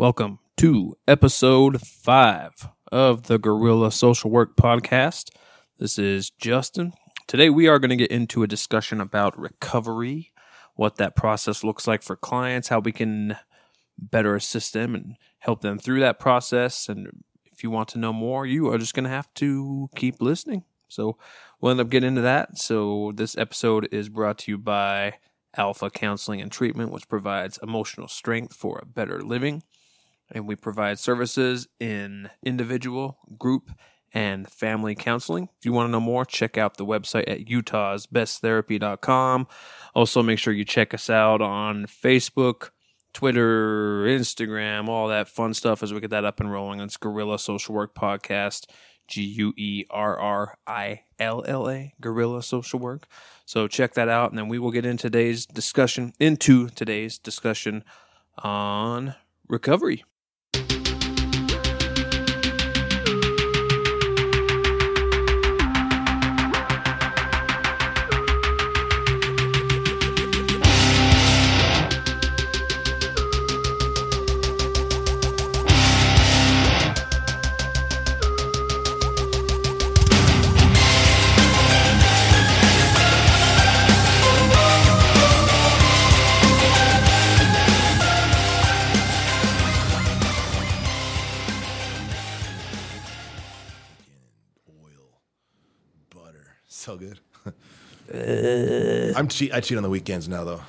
Welcome to episode five of the Guerrilla Social Work Podcast. This is Justin. Today we are going to get into a discussion about recovery, what that process looks like for clients, how we can better assist them and help them through that process. And if you want to know more, you are just going to have to keep listening. So we'll end up getting into that. So this episode is brought to you by Alpha Counseling and Treatment, which provides emotional strength for a better living. And we provide services in individual, group, and family counseling. If you want to know more, check out the website at utahsbesttherapy.com. Also, make sure you check us out on Facebook, Twitter, Instagram, all that fun stuff as we get that up and rolling. It's Guerrilla Social Work Podcast, G U E R R I L L A, Guerrilla Social Work. So check that out, and then we will get into today's discussion into today's discussion on recovery. Uh, I'm cheat. I cheat on the weekends now, though.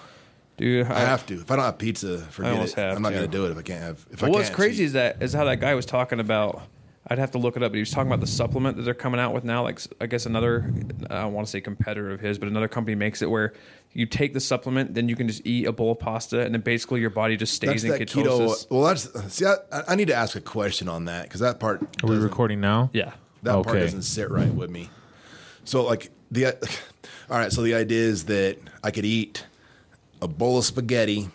Dude, I have to. If I don't have pizza, forget almost it. have I'm not to. gonna do it if I can't have. If I Well, can't what's crazy cheat. is that is how that guy was talking about. I'd have to look it up, but he was talking about the supplement that they're coming out with now. Like I guess another, I don't want to say competitor of his, but another company makes it where you take the supplement, then you can just eat a bowl of pasta, and then basically your body just stays that's in that ketosis. keto. Well, that's see. I, I need to ask a question on that because that part. Are we doesn't- recording now? Yeah, That part Okay. doesn't sit right with me. So like the all right, so the idea is that I could eat a bowl of spaghetti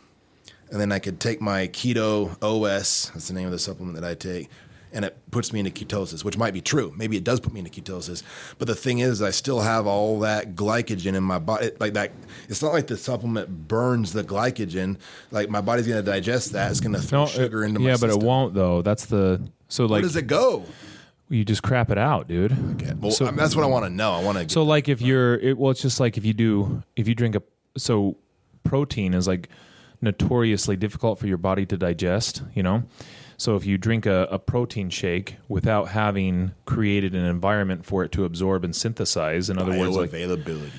and then I could take my keto OS, that's the name of the supplement that I take, and it puts me into ketosis, which might be true. Maybe it does put me into ketosis. But the thing is I still have all that glycogen in my body like that it's not like the supplement burns the glycogen. Like my body's gonna digest that. It's gonna throw No, sugar it- into my yeah, but it won't though. That's the so like. Where does it go? You just crap it out, dude. Okay. Well, So- I mean, that's what I want to know. I want to. So like if you're it, well, it's just like if you do if you drink a so protein is like notoriously difficult for your body to digest. You know. So if you drink a, a protein shake without having created an environment for it to absorb and synthesize, in other words, like availability.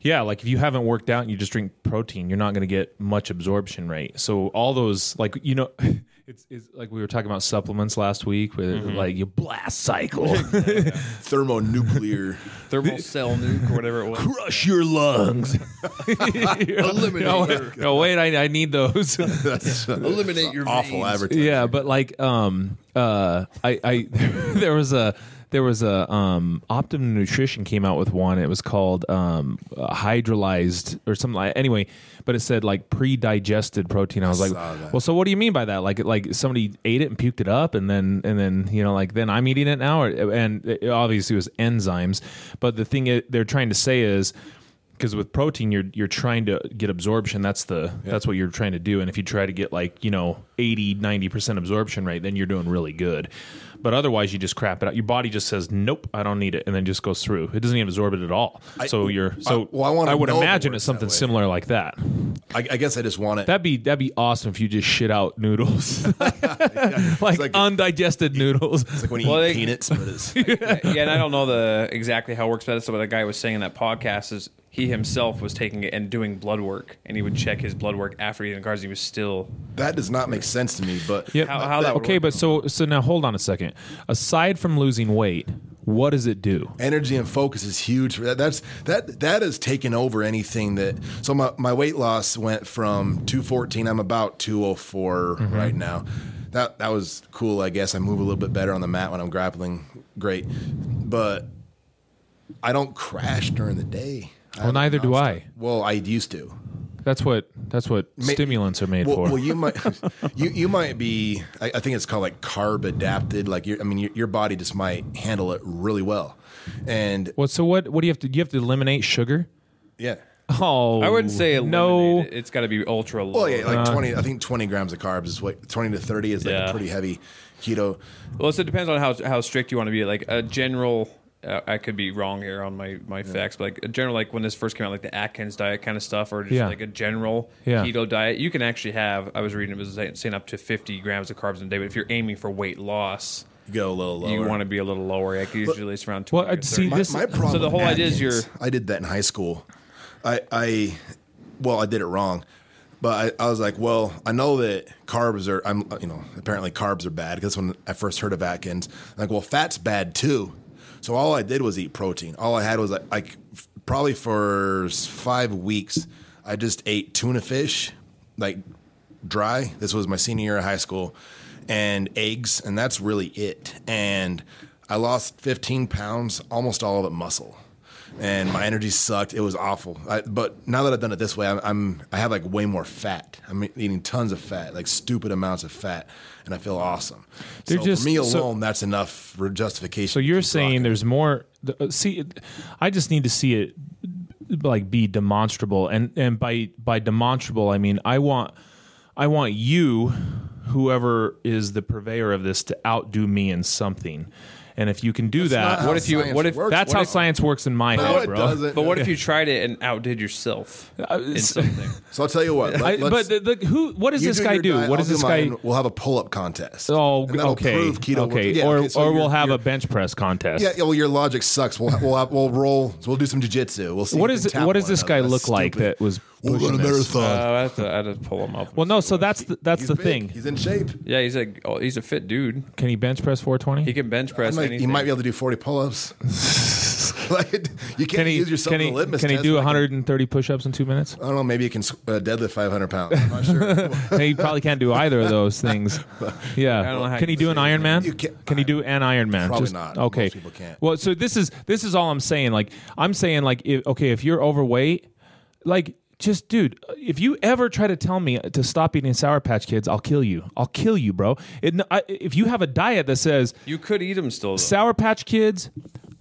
Yeah, like if you haven't worked out and you just drink protein, you're not going to get much absorption rate. So all those, like you know, it's, it's like we were talking about supplements last week, with like your blast cycle, Thermonuclear. thermal cell nuke or whatever it was. crush your lungs, eliminate. No, no, wait, I, I need those. That's Eliminate your awful veins. advertising. yeah, but like, um, uh, I, I, there was a. There was a um, Optimum Nutrition came out with one. It was called um, hydrolyzed or something like. Anyway, but it said like pre-digested protein. I was like, well, so what do you mean by that? Like, like somebody ate it and puked it up, and then and then you know, like then I'm eating it now, or, and it obviously it was enzymes. But the thing it, they're trying to say is because with protein you're you're trying to get absorption that's the that's what you're trying to do and if you try to get like you know 80 90% absorption rate then you're doing really good but otherwise you just crap it out. Your body just says nope i don't need it and then just goes through. It doesn't even absorb it at all. So you're so I- well, I wanna would know if it imagine it's something similar like that. I, I guess I just want it. that'd be that'd be awesome if you just shit out noodles. Like, like- undigested noodles. it's like when you Well, eat they- peanuts, but it's yeah, and I don't know the exactly how it works, but that's what the guy was saying in that podcast is he himself was taking it and doing blood work, and he would check his blood work after eating the carbs. He was still that does not make sense to me. But Yep. How- how that would okay, work. but so so now hold on a second. Aside from losing weight, what does it do? energy and focus is huge. for that. That's that that has taken over anything that. So my, my weight loss went from 214. I'm about 204 Mm-hmm. right now. That that was cool. I guess I move a little bit better on the mat when I'm grappling. Great, but I don't crash during the day. I Well, neither do I. Well, I used to. That's what that's what Ma- stimulants are made Well, for. well, you might you you might be. I, I think it's called like carb adapted. Like your, I mean, your, your body just might handle it really well. And Well, so what what do you have to do you have to eliminate sugar? yeah, Oh, I wouldn't say eliminate no. it. It's got to be ultra low. Well, yeah, like twenty. I think twenty grams of carbs is what twenty to thirty is like Yeah. a pretty heavy keto. Well, so it depends on how how strict you want to be. Like a general, uh, I could be wrong here on my my facts, but like a general, like when this first came out, like the Atkins diet kind of stuff, or just Yeah. like a general Yeah. keto diet, you can actually have. I was reading it was saying saying up to fifty grams of carbs in a day, but if you're aiming for weight loss, You go a little lower. you want to be a little lower. Like usually it's around Well, twenty. I'd or see 30. my, this- my problem. So the whole with idea is you're- I did that in high school. I, I, well, I did it wrong, but I, I was like, well, I know that carbs are. I'm, you know, apparently carbs are bad because when I first heard of Atkins, I'm like, well, fat's bad too. So all I did was eat protein. All I had was like, like probably for five weeks, I just ate tuna fish, like dry. This was my senior year of high school, and eggs, and that's really it. And I lost 15 pounds, almost all of it muscle, and my energy sucked. It was awful. I, but now that I've done it this way, I'm, I'm I have like way more fat. I'm eating tons of fat, like stupid amounts of fat, and I feel awesome. They're so just- for me so- alone, that's enough for justification. So you're saying rocking. there's more? uh, See, I just need to see it like be demonstrable, and and by by demonstrable, I mean I want I want you, whoever is the purveyor of this, to outdo me in something. And if you can do not that, how What if you- science what if- works. that's What how if- science works in my No, head, it bro. doesn't. but what if you tried it and outdid yourself uh, in something? So I'll tell you what. I, Let, but let's- the, the, who? What does this do guy do? diet, what I'll does this do guy? We'll have a pull-up contest. Oh, And that'll okay, prove keto okay. Yeah, or okay, so or you're- we'll have you're- a bench press contest. Yeah, yeah, well, your logic sucks. We'll we'll have, we'll roll. So we'll do some jujitsu. We'll see. What who is can tap what does one this guy another. look That's like stupid. that was We'll run a pushing this? marathon. Uh, I have to, I have to pull him up. Well, no. So that's the, that's He's the big. thing. He's in shape. yeah, he's a oh, he's a fit dude. Can he bench press 420? He can bench press I might- anything. you might be able to do forty pull-ups. like, you can't Can he, use yourself can as he, a litmus can he test, do but I 130 push-ups in two minutes? I don't know. Maybe he can uh, deadlift five hundred pounds. I'm not sure. he probably can't do either of those things. Yeah. don't know how can he do an Iron Man? You can't- Can he do an Iron Man? Probably not. Okay. Most people can't. Well, so this is this is all I'm saying. Like I'm saying, like if, okay, if you're overweight, like just dude, if you ever try to tell me to stop eating Sour Patch Kids, I'll kill you. I'll kill you, bro. It, I, if you have a diet that says You could eat them still. Though. Sour Patch Kids,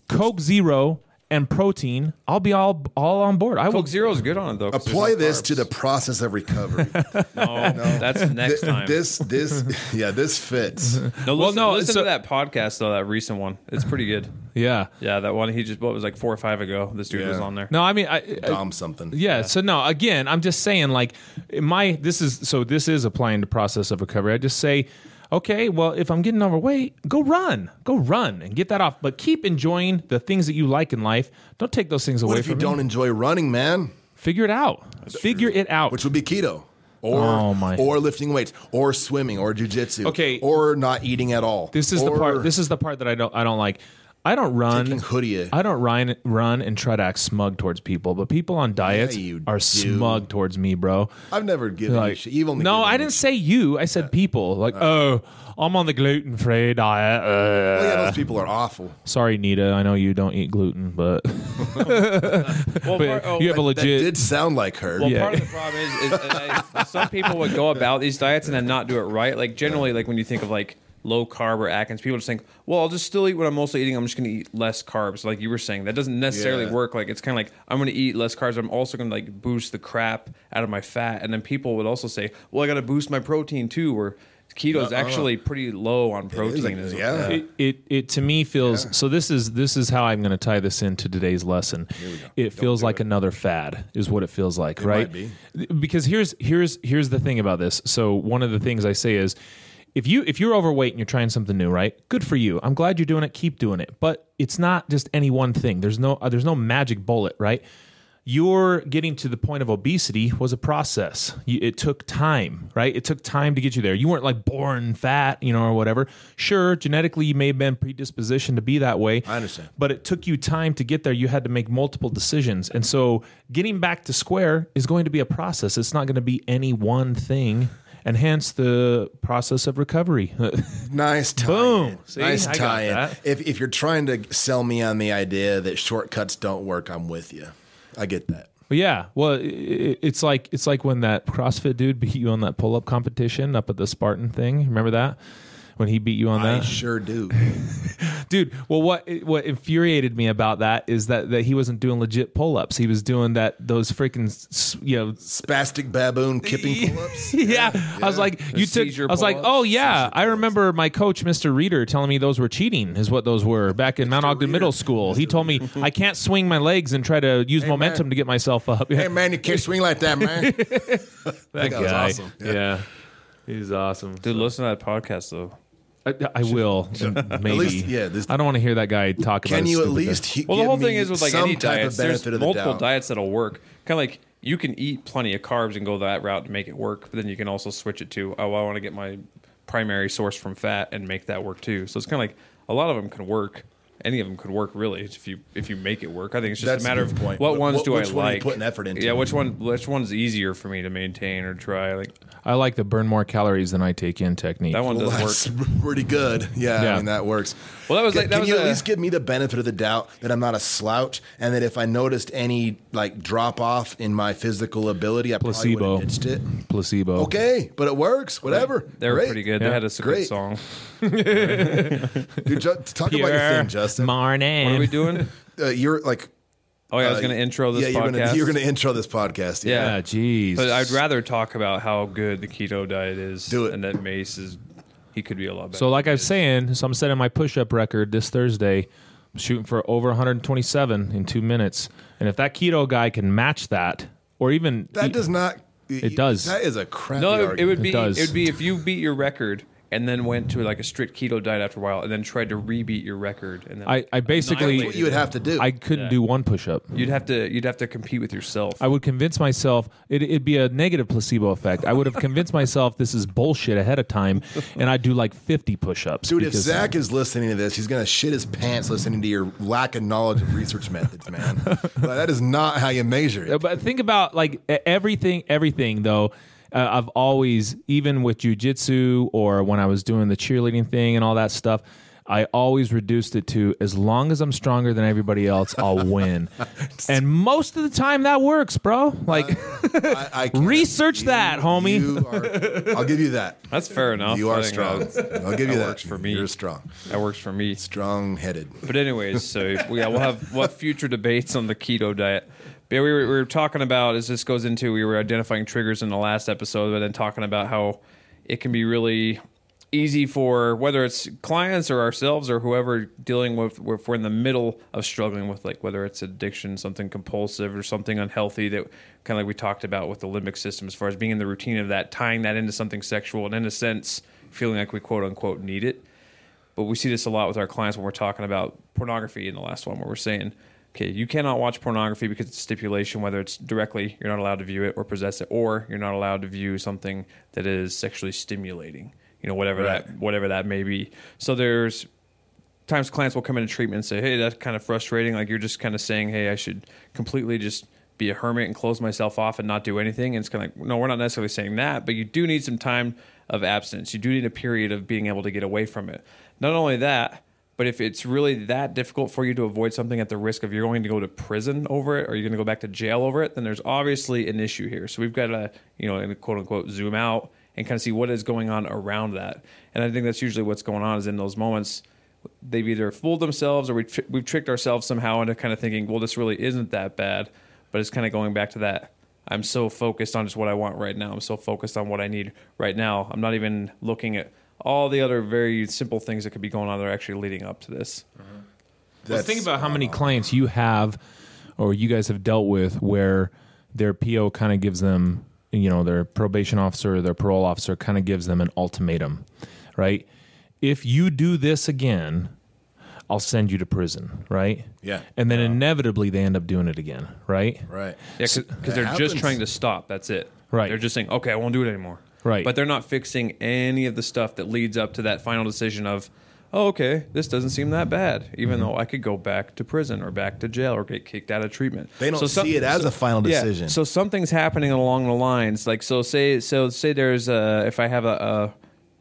Coke Zero, and protein, I'll be all all on board. I will. Coke Zero is good on it though. 'cause there's Apply no this carbs. to the process of recovery. No, no, that's next Th- time. This, this, yeah, this fits. no, listen, Well, no, listen so- to that podcast though. That recent one, it's pretty good. Yeah. Yeah, that one he just what was like four or five ago. This dude Yeah. was on there. No, I mean, I, I, Dom something. Yeah, So no, again, I'm just saying like my this is so this is applying the process of recovery. I just say, okay, well, if I'm getting overweight, go run, go run and get that off. But keep enjoying the things that you like in life. Don't take those things away What if you from don't me. enjoy running, man? Figure it out. Figure it out. Which would be keto. Or, Oh, or lifting weights, or swimming, or jujitsu, Okay. or not eating at all. this is the part. This is the part that I don't. I don't like. I don't run. taking hoodie. I don't run, run and try to act smug towards people, but people on diets you are do. smug towards me, bro. I've never given you Like, shit. You've only no, given I me didn't shit. say you. I said people. Like, oh, I'm on the gluten free diet. Uh, Well, yeah, those people are awful. Sorry, Nita. I know you don't eat gluten, but, Well, but part- oh, you have a That legit. did sound like her. Well, Yeah. part of the problem is, is and I, some people would go about these diets and then not do it right. Like generally, like when you think of like low carb or Atkins, people just think, well, I'll just still eat what I'm mostly eating. I'm just going to eat less carbs. Like you were saying, that doesn't necessarily Yeah. work. Like it's kind of like I'm going to eat less carbs. I'm also going to like boost the crap out of my fat. And then people would also say, well, I got to boost my protein too. Or keto is Uh-uh. actually pretty low on is, protein. like, as well. yeah. it, it it to me feels so this is this is how i'm going to tie this into today's lesson it feels like another fad is what it feels like right might because here's here's here's the thing about this so one of the things i say is if you if you're overweight and you're trying something new right good for you i'm glad you're doing it keep doing it but it's not just any one thing there's no uh, there's no magic bullet right your getting to the point of obesity was a process. You, it took time, right? It took time to get you there. You weren't like born fat, you know, or whatever. Sure, genetically you may have been predispositioned to be that way. I understand. But it took you time to get there. You had to make multiple decisions. And so getting back to square is going to be a process. It's not going to be any one thing. And hence the process of recovery. Nice tie. Boom. See, nice tie. If if you're trying to sell me on the idea that shortcuts don't work, I'm with you. I get that. But yeah, well, i- i it's like it's like when that CrossFit dude beat you on that pull up competition up at the Spartan thing. Remember that when he beat you on that. I that? sure do. dude. Well, what what infuriated me about that is that that he wasn't doing legit pull ups. He was doing that those freaking s- you know. Spastic baboon kipping pull-ups. Yeah. I was like, you took. seizure I was like, pull-ups? oh yeah, I remember my coach, Mr. Reader, telling me those were cheating. Is what those were back in Mount Ogden Middle School. He told me I can't swing my legs and try to use momentum man. to get myself up. Hey man, you can't swing like that, man. that that was guy. awesome. Yeah. He's awesome. Dude, listen to that podcast though. I, I will maybe. least- yeah, this- I don't want to hear that guy talk about. Can his you at stupid least diet. he- Well, the give whole thing me is with like some any type diets, of benefit there's of the multiple doubt? diets that'll work. Kind of like you can eat plenty of carbs and go that route to make it work, but then you can also switch it to oh, I want to get my primary source from fat and make that work too. So it's kind of like a lot of them can work. Any of them could work really if you if you make it work. I think it's just That's a a matter good of point. what ones do I which one are you like. putting effort into? Yeah, which one which one's easier for me to maintain or try? Like I like the burn more calories than I take in technique. that one Well, does work. pretty good. Yeah, Yeah. I mean that works. Well, that was Can, like- that can was you a- at least give me the benefit of the doubt that I'm not a slouch, and that if I noticed any like drop off in my physical ability, I Placebo. probably would have ditched it. placebo. Okay, but it works. Whatever. They were Great. pretty good. Yeah. They had a Great. good song. Dude, ju- talk about your thing, Justin. Marnin. What are we doing? uh, you're like. Oh yeah, I was uh, going to intro this yeah, you're podcast. Gonna, you're going to intro this podcast. Yeah. Yeah, jeez. But I'd rather talk about how good the keto diet is. Do it. And that Mace is, he could be a lot better. So, like I he was saying, so I'm setting my push-up record this Thursday. I'm shooting for over 127 in two minutes, and if that keto guy can match that, or even That does not. It does. That is a crappy No, it, it argument. would be. It does. It would be if you beat your record and then went to like a strict keto diet after a while, and then tried to rebeat your record, and then I, I basically Annihilate what you would have to do. I couldn't Yeah. do one push-up. you'd have to you'd have to compete with yourself. I would convince myself it, it'd be a negative placebo effect. I would have convinced myself this is bullshit ahead of time, and I'd do like 50 push-ups. Dude, if because- Zach is listening to this, he's gonna shit his pants listening to your lack of knowledge of research methods, man. Like, that is not how you measure it. But think about like e- everything, everything though. Uh, I've always, even with jujitsu or when I was doing the cheerleading thing and all that stuff, I always reduced it to as long as I'm stronger than everybody else, I'll win. and most of the time that works, bro. Like, I, I can't- Research that, homie. you are- I'll give you that. That's fair enough. You are strong. I'll give you that that. works for me. You're strong. that works for me. Strong headed. But anyways, so yeah, we'll have what future debates on the keto diet. But we were, we were talking about as this goes into we were identifying triggers in the last episode, but then talking about how it can be really easy for whether it's clients or ourselves or whoever dealing with if we're in the middle of struggling with like whether it's addiction, something compulsive or something unhealthy that kind of like we talked about with the limbic system as far as being in the routine of that, tying that into something sexual and in a sense feeling like we quote unquote need it. But we see this a lot with our clients when we're talking about pornography in the last one, where we're saying, okay, you cannot watch pornography because it's a stipulation, whether it's directly, you're not allowed to view it or possess it, or you're not allowed to view something that is sexually stimulating, you know, whatever Right. that whatever that may be. So there's times clients will come into treatment and say, hey, that's kind of frustrating. Like you're just kind of saying, hey, I should completely just be a hermit and close myself off and not do anything. And it's kind of like, no, we're not necessarily saying that, but you do need some time of abstinence. You do need a period of being able to get away from it. Not only that, but if it's really that difficult for you to avoid something at the risk of you're going to go to prison over it or you're going to go back to jail over it, then there's obviously an issue here. So we've got to, you know, quote unquote, zoom out and kind of see what is going on around that. And I think that's usually what's going on is in those moments they've either fooled themselves or we tr- we've tricked ourselves somehow into kind of thinking, well, this really isn't that bad. But it's kind of going back to that. I'm so focused on just what I want right now. I'm so focused on what I need right now. I'm not even looking at all the other very simple things that could be going on that are actually leading up to this. Well, think about how many uh, clients you have or you guys have dealt with where their PO kind of gives them, you know, their probation officer or their parole officer kind of gives them an ultimatum, right? If you do this again, I'll send you to prison, right? Yeah. And then inevitably they end up doing it again, right? Right. Because That they're just happens. trying to stop. That's it. Right. They're just saying, okay, I won't do it anymore. Right. But they're not fixing any of the stuff that leads up to that final decision of, oh, okay, this doesn't seem that bad, even Mm-hmm. though I could go back to prison or back to jail or get kicked out of treatment. They don't some- see it as a final yeah, decision. so something's happening along the lines. Like, so say, so say there's a, if I have a, a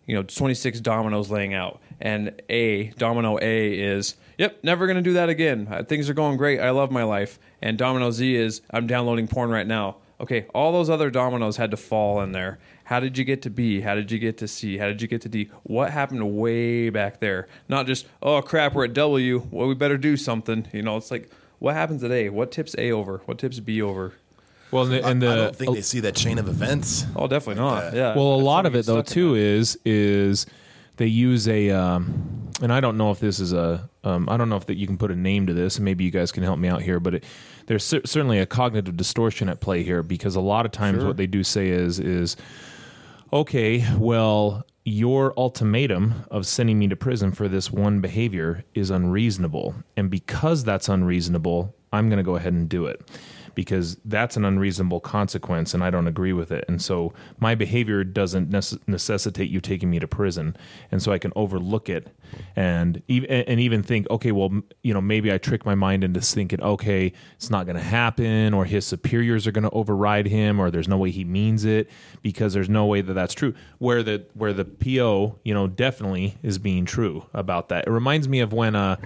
you know, 26 dominoes laying out, and A, domino A is, yep, never going to do that again. Uh, Things are going great. I love my life. And domino Z is, I'm downloading porn right now. okay, all those other dominoes had to fall in there. How did you get to B? How did you get to C? How did you get to D? What happened way back there? Not just, oh crap, we're at W. Well, we better do something. You know, it's like, what happens at A? What tips A over? What tips B over? Well, and the, and I the don't think they see that chain of events. Oh, definitely not. that. Yeah. well, a That's lot of it though get stuck in too that. is is they use a um, and I don't know if this is a um, I don't know if that you can put a name to this, and maybe you guys can help me out here. But it, there's cer- certainly a cognitive distortion at play here because a lot of times Sure. what they do say is is okay, well, your ultimatum of sending me to prison for this one behavior is unreasonable. And because that's unreasonable, I'm going to go ahead and do it because that's an unreasonable consequence and I don't agree with it. And so my behavior doesn't nece- necessitate you taking me to prison. And so I can overlook it and and even think, okay, well, you know, maybe I trick my mind into thinking, okay, it's not going to happen or his superiors are going to override him or there's no way he means it because there's no way that that's true. Where the where the PO, you know, definitely is being true about that. It reminds me of when uh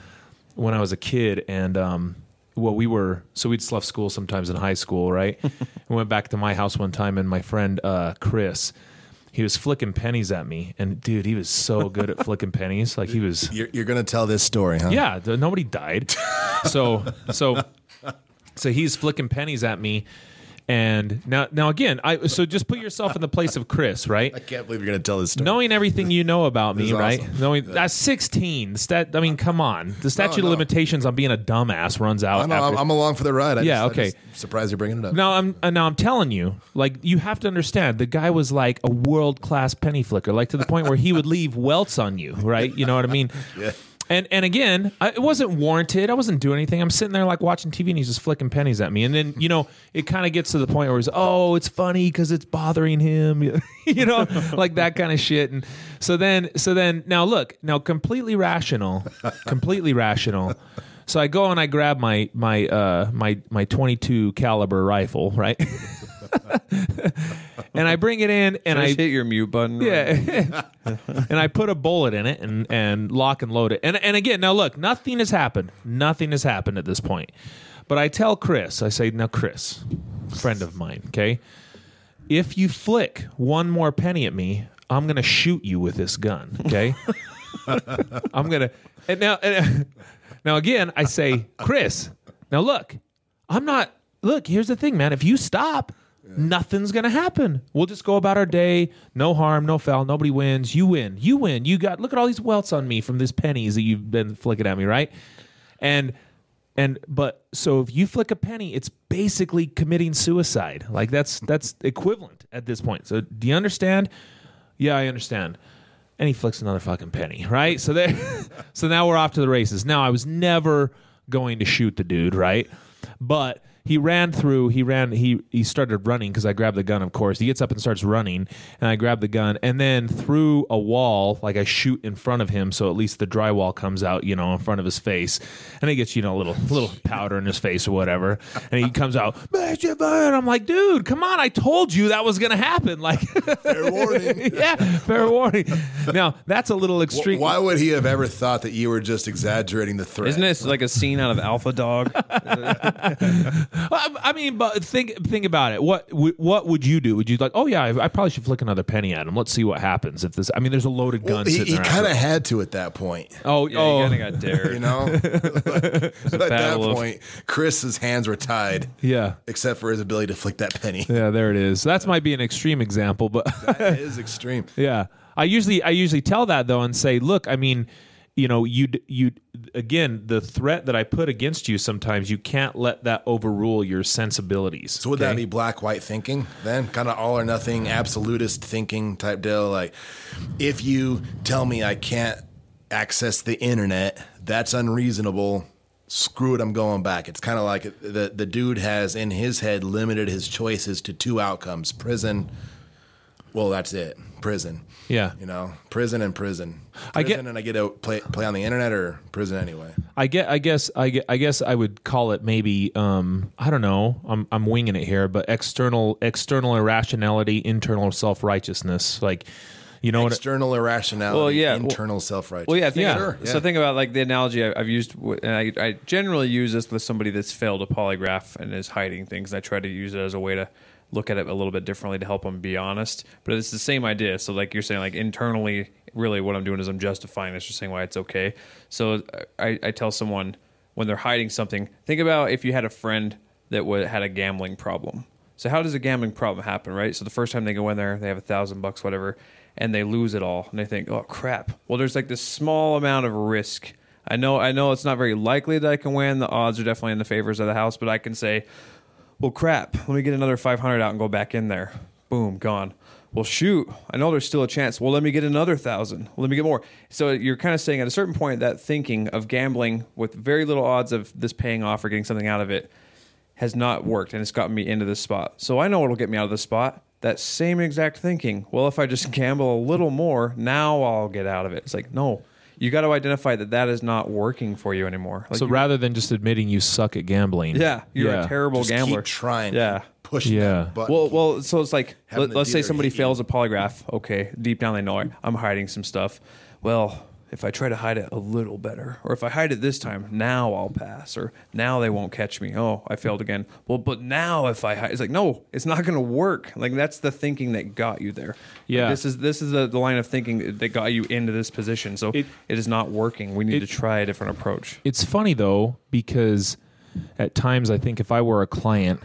when I was a kid and um well we were so we'd left school sometimes in high school, right? we went back to my house one time and my friend uh Chris he was flicking pennies at me and dude he was so good at flicking pennies like he was You're, you're going to tell this story, huh? yeah, th- nobody died. so so so he's flicking pennies at me, and now now again, I so just put yourself in the place of Chris, right? I can't believe you're going to tell this story. Knowing everything you know about me, right? awesome. Knowing that's sixteen. Stat, I mean, come on. The statute no. of limitations on being a dumbass runs out. I'm, after- I'm along for the ride. I Yeah, just, okay. surprised you're bringing it up. now I'm uh, now I'm telling you, like you have to understand, the guy was like a world class penny flicker, like to the point where he would leave welts on you, right? You know what I mean? Yeah. And and again, I, it wasn't warranted. I wasn't doing anything. I'm sitting there like watching TV, and he's just flicking pennies at me. And then you know, it kind of gets to the point where he's oh, it's funny because it's bothering him, you know, like that kind of shit. And so then, so then now look, now completely rational, completely rational. So I go and I grab my my uh my my 22 caliber rifle, right? and I bring it in and I Just hit your mute button. yeah. and I put a bullet in it and, and lock and load it. And and again, now look, nothing has happened. Nothing has happened at this point. But I tell Chris, I say, now Chris, friend of mine, okay? If you flick one more penny at me, I'm gonna shoot you with this gun, okay? I'm gonna and now and, now again I say, Chris, now look, I'm not look, here's the thing, man. If you stop, nothing's gonna happen. We'll just go about our day, no harm, no foul, nobody wins. You win. You win. You got look at all these welts on me from these pennies that you've been flicking at me, right? And and but so if you flick a penny, it's basically committing suicide. Like that's that's equivalent at this point. So do you understand? Yeah, I understand. And he flicks another fucking penny, right? So there so now we're off to the races. Now I was never going to shoot the dude, right? But he ran through he ran he he started running because i grabbed the gun of course he gets up and starts running and i grab the gun and then through a wall like i shoot in front of him so at least the drywall comes out you know in front of his face and he gets you know a little little powder in his face or whatever and he comes out "Mr. Byrne." i'm like dude come on i told you that was gonna happen like Fair warning. yeah fair warning now that's a little extreme Why would he have ever thought that you were just exaggerating the threat? Isn't this like a scene out of Alpha Dog? I I mean, but think think about it. What w- what would you do? Would you like? Oh yeah, I, I probably should flick another penny at him. Let's see what happens if this. I mean, there's a loaded gun Well, he he kind of had to at that point. Oh Yeah, oh you kind of got dared. You know, at that of- point, Chris's hands were tied, yeah except for his ability to flick that penny. yeah. There it is. That might be an extreme example, but that is extreme. Yeah, I usually I usually tell that though and say, look, I mean, you know, you you again the threat that I put against you. Sometimes you can't let that overrule your sensibilities. So would that be black white thinking then? Kind of all or nothing, absolutist thinking type deal. Like, if you tell me I can't access the internet, that's unreasonable. Screw it, I'm going back. It's kind of like the the dude has in his head limited his choices to two outcomes: prison. Well, that's it. Prison. Yeah. You know, prison and prison. Prison I get- and I get to play play on the internet or prison anyway. I get. I guess. I get. I guess I would call it maybe. Um, I don't know. I'm. I'm winging it here, but external. External irrationality, internal self righteousness. Like, you know what? External irrationality, Well, yeah, well- internal self righteousness. Well, yeah, think, Yeah. Sure, So think about like the analogy I- I've used, w- and I, I generally use this with somebody that's failed a polygraph and is hiding things. I try to use it as a way to look at it a little bit differently to help them be honest. But it's the same idea. So like you're saying, like internally, really what I'm doing is I'm justifying this, just saying why it's okay. So I, I tell someone when they're hiding something, think about if you had a friend that would, had a gambling problem. So how does a gambling problem happen, right? So the first time they go in there, they have a thousand bucks, whatever, and they lose it all, and they think, oh crap. Well, there's like this small amount of risk. I know, I know, it's not very likely that I can win. The odds are definitely in the favors of the house, but I can say, well, crap. Let me get another 500 out and go back in there. Boom, gone. Well, shoot. I know there's still a chance. Well, let me get another thousand. Let me get more. So you're kind of saying at a certain point that thinking of gambling with very little odds of this paying off or getting something out of it has not worked and it's gotten me into this spot. So I know it'll get me out of this spot. That same exact thinking. Well, if I just gamble a little more, now I'll get out of it. It's like, no, you got to identify that that is not working for you anymore. Like so you- rather than just admitting you suck at gambling, yeah, you're Yeah. a terrible Just gambler. keep trying. Yeah. keep pushing. Yeah. that. Well, well, so it's like Having let, us say somebody hit you. fails a polygraph. Okay, deep down they know I- I'm hiding some stuff. Well, if I try to hide it a little better, or if I hide it this time, now I'll pass, or now they won't catch me. Oh, I failed again. Well, but now if I hide, it's like no, it's not going to work. Like that's the thinking that got you there. Yeah. this is this is the, the line of thinking that got you into this position. So It- it is not working. We need it- to try a different approach. It's funny though because at times I think if I were a client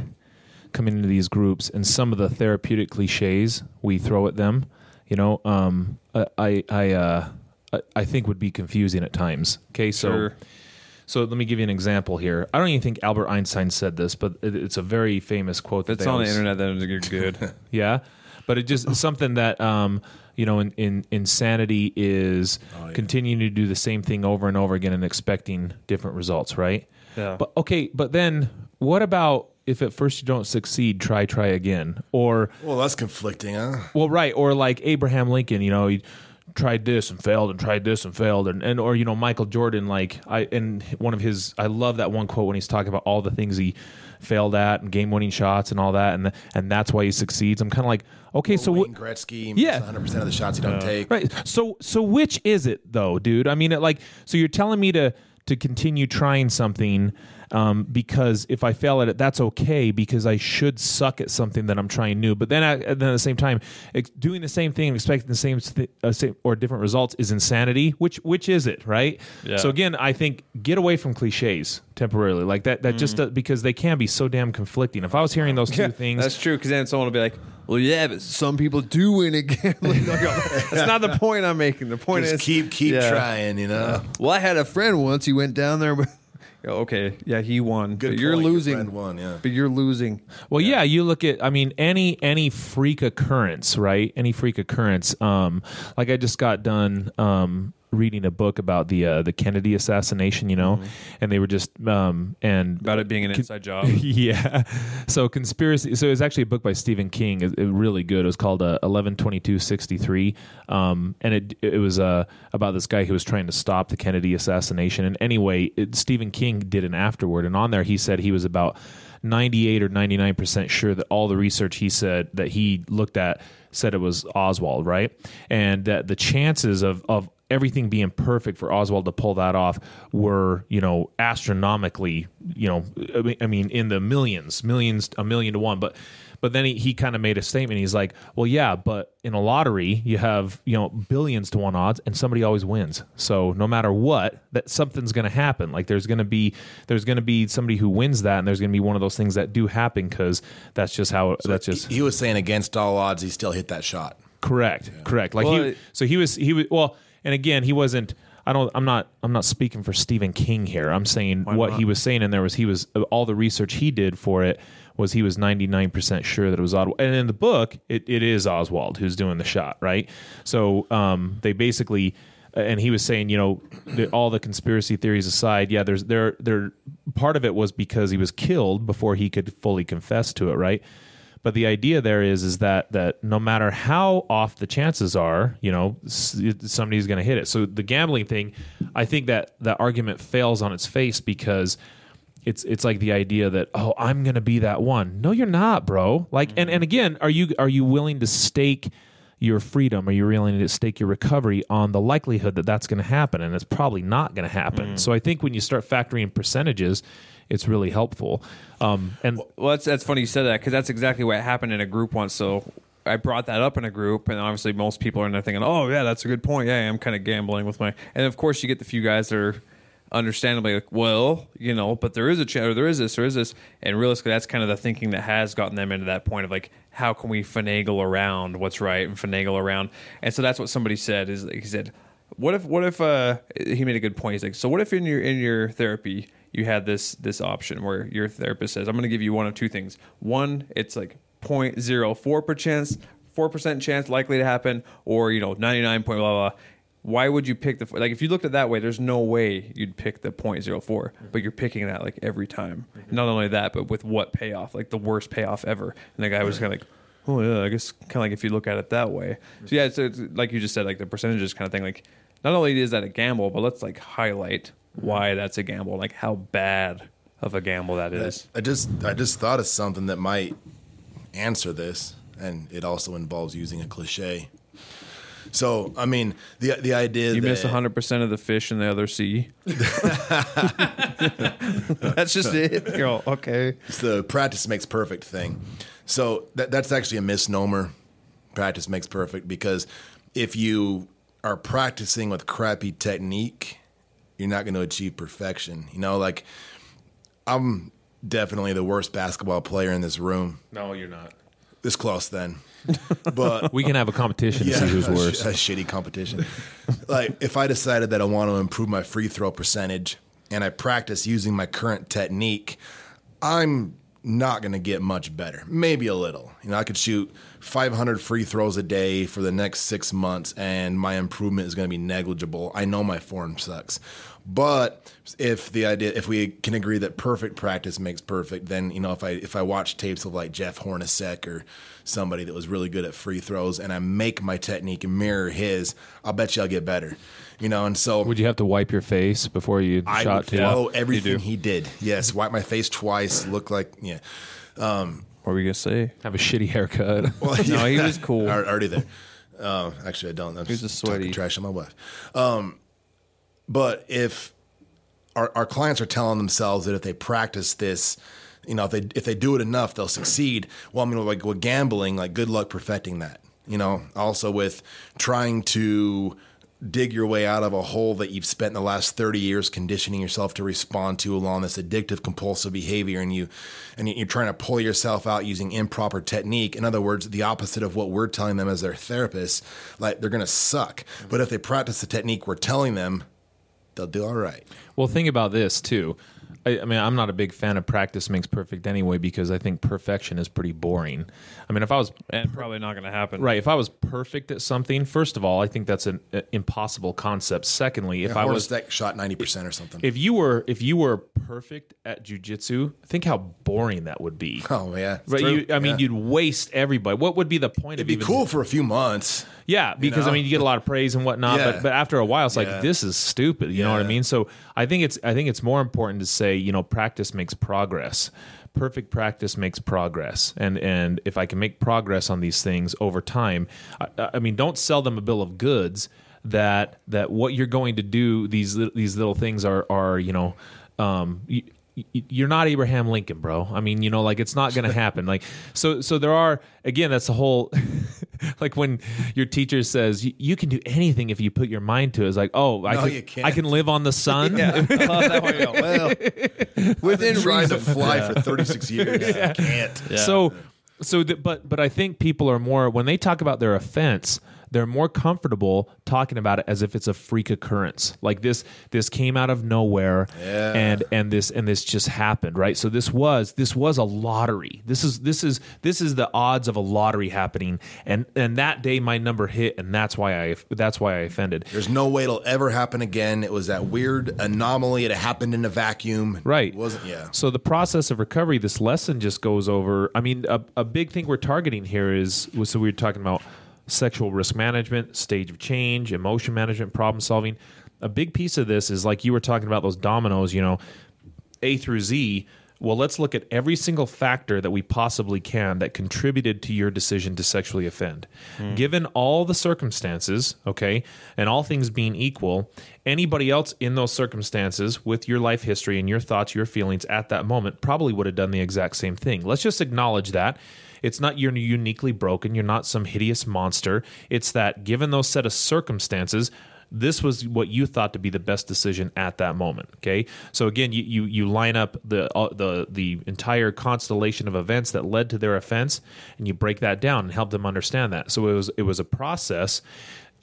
coming into these groups and some of the therapeutic cliches we throw at them, you know, um, I I I, uh, I- I think would be confusing at times. Okay, so Sure. so let me give you an example here. I don't even think Albert Einstein said this, but it, it's a very famous quote. That's that on the internet, then you're good. yeah, but it just something that um, you know, in, in insanity is continuing to do the same thing over and over again and expecting different results, right? Yeah. But okay, but then what about if at first you don't succeed, try try again, or well, that's conflicting, huh? well, right, or like Abraham Lincoln, you know, he tried this and failed and tried this and failed and, and or you know Michael Jordan like I and one of his I love that one quote when he's talking about all the things he failed at and game winning shots and all that and and that's why he succeeds. I'm kind of like, okay, so what Wayne Gretzky, Yeah. 100 percent of the shots he don't take. Right. So so which is it though, dude? I mean, it, like, so you're telling me to to continue trying something um, because if I fail at it, that's okay because I should suck at something that I'm trying new. But then, at, then at the same time, ex- doing the same thing and expecting the same, th- uh, same or different results is insanity. Which which is it, right? Yeah. So again, I think get away from cliches temporarily, like that. That just uh, because they can be so damn conflicting. If I was hearing those two things, That's true, because then someone will be like, "Well, yeah, but some people do win again." That's not the point I'm making. The point Just is keep keep Yeah. trying, you know. Well, I had a friend once. He went down there. But, Yeah, okay, yeah, he won. Good but you're point, your losing. friend won, yeah. But you're losing. Well, yeah. you look at I mean any any freak occurrence, right? Any freak occurrence. Um like I just got done um reading a book about the uh, the Kennedy assassination, you know, and they were just um and About it being an inside job. yeah. So conspiracy. So it was actually a book by Stephen King. It, it really good. It was called uh, Eleven Twenty Two Sixty Three, um, and it it was uh, about this guy who was trying to stop the Kennedy assassination. And anyway, it, Stephen King did an afterward, and on there he said he was about ninety eight or ninety nine percent sure that all the research he said that he looked at said it was Oswald, right? And that the chances of of everything being perfect for Oswald to pull that off were, you know, astronomically, you know, I mean, in the millions, millions, a million to one. But, but then he, he kind of made a statement. He's like, well, yeah, but in a lottery, you have, you know, billions to one odds and somebody always wins. So no matter what, that something's going to happen. Like there's going to be, there's going to be somebody who wins that. And there's going to be one of those things that do happen because that's just how, that's just. he, he was saying against all odds, he still hit that shot. Correct. Correct. Like Well, he so he was he was well and again he wasn't I don't I'm not I'm not speaking for Stephen King here. I'm saying what not? he was saying in there was he was all the research he did for it was he was 99% sure that it was Oswald. And in the book it, it is Oswald who's doing the shot, right? So um they basically and he was saying, you know, all the conspiracy theories aside, yeah, there's there there part of it was because he was killed before he could fully confess to it, right? But the idea there is is that that no matter how off the chances are, you know, somebody's going to hit it. So the gambling thing, I think that that argument fails on its face because it's it's like the idea that oh I'm going to be that one. No, you're not, bro. Like and and again, are you are you willing to stake your freedom? Are you willing to stake your recovery on the likelihood that that's going to happen? And it's probably not going to happen. Mm. So I think when you start factoring in percentages, it's really helpful. Um, and Well, that's that's funny you said that because that's exactly what happened in a group once. So I brought that up in a group, and obviously most people are in there thinking, "Oh, yeah, that's a good point. Yeah, I'm kind of gambling with my." And of course, you get the few guys that are understandably like, "Well, you know, but there is a chance, there is this, there is this," and realistically, that's kind of the thinking that has gotten them into that point of like, how can we finagle around what's right and finagle around? And so that's what somebody said is he said, "What if, what if?" uh He made a good point. He's like, "So what if in your in your therapy?" You had this this option where your therapist says, "I'm going to give you one of two things. One, it's like 0.04 per chance, four percent chance likely to happen, or you know 99 point blah blah." Why would you pick the like if you looked at that way? There's no way you'd pick the 0.04, mm-hmm. but you're picking that like every time. Mm-hmm. Not only that, but with what payoff? Like the worst payoff ever. And the guy was kind of like, "Oh yeah, I guess kind of like if you look at it that way." So yeah, so it's like you just said, like the percentages kind of thing. Like not only is that a gamble, but let's like highlight why that's a gamble, like how bad of a gamble that is. I just I just thought of something that might answer this, and it also involves using a cliche. So I mean the the idea You that miss 100% of the fish in the other sea. that's just it. Okay. It's the practice makes perfect thing. So that, that's actually a misnomer. Practice makes perfect because if you are practicing with crappy technique, you're not going to achieve perfection. You know, like I'm definitely the worst basketball player in this room. no, you're not. This close then, but We can have a competition to see who's a, sh- worse. a shitty competition. like if I decided that I want to improve my free throw percentage and I practice using my current technique, I'm not going to get much better. Maybe a little. You know, I could shoot 500 free throws a day for the next 6 months and my improvement is going to be negligible. I know my form sucks. But if the idea if we can agree that perfect practice makes perfect, then you know if I if I watch tapes of like Jeff Hornacek or somebody that was really good at free throws and I make my technique and mirror his, I'll bet you I'll get better. You know, and so Would you have to wipe your face before you I shot too? follow do. everything he did. Yes, wipe my face twice, look like yeah. Um, What were we going to say? Have a shitty haircut. Well, No, he was cool. Al- Already there. Uh, actually, I don't. I'm He's just a sweaty- talking trash on my wife. Um, but if our, our clients are telling themselves that if they practice this, you know, if they if they do it enough, they'll succeed. Well, I mean, like with gambling, like good luck perfecting that. You know, also with trying to dig your way out of a hole that you've spent the last 30 years conditioning yourself to respond to along this addictive compulsive behavior and you and you're trying to pull yourself out using improper technique. In other words the opposite of what we're telling them as their therapists like they're going to suck. But if they practice the technique we're telling them they'll do all right. Well, think about this too. I, I mean, I'm not a big fan of practice makes perfect anyway because I think perfection is pretty boring. I mean, if I was And probably not going to happen. right, if I was perfect at something, first of all, I think that's an uh, impossible concept. Secondly, if I was that shot 90% or something if you were if you were perfect at jujitsu, think how boring that would be. oh yeah it's Right, you, I mean, Yeah. you'd waste everybody. What would be the point of it'd of be even cool for a few months Yeah, because know? I mean, you get a lot of praise and whatnot, Yeah. but but after a while, it's like Yeah. this is stupid. You know what I mean? So I think it's I think it's more important to say you know practice makes progress. Perfect practice makes progress, and and if I can make progress on these things over time, I, I mean, don't sell them a bill of goods that that what you're going to do these these little things are are you know. Um, you're not Abraham Lincoln, bro. I mean, you know, like it's not going to happen. Like, so, so there are again. That's the whole, like when your teacher says you, you can do anything if you put your mind to it. It's like, oh, I No, can, can't. I can live on the sun. Yeah. I love that one. You go, well, within trying to fly for 36 years I can't So, so, th- but, but I think people are more when they talk about their offense, they're more comfortable talking about it as if it's a freak occurrence. Like this, this came out of nowhere, Yeah. and and this and this just happened, right? So this was this was a lottery. This is this is this is the odds of a lottery happening, and and that day my number hit, and that's why I that's why I offended. There's no way it'll ever happen again. It was that weird anomaly. It happened in a vacuum. Right. It wasn't yeah. So the process of recovery, this lesson just goes over. I mean, a, a big thing we're targeting here is so we were talking about sexual risk management, stage of change, emotion management, problem solving. A big piece of this is like you were talking about those dominoes. You know, A through Z. well, let's look at every single factor that we possibly can that contributed to your decision to sexually offend. Hmm. Given all the circumstances, okay, and all things being equal, anybody else in those circumstances with your life history and your thoughts, your feelings at that moment probably would have done the exact same thing. Let's just acknowledge that. It's not you're uniquely broken, you're not some hideous monster. It's that given those set of circumstances, this was what you thought to be the best decision at that moment. Okay, so again, you you, you line up the uh, the the entire constellation of events that led to their offense, and you break that down and help them understand that. So it was it was a process.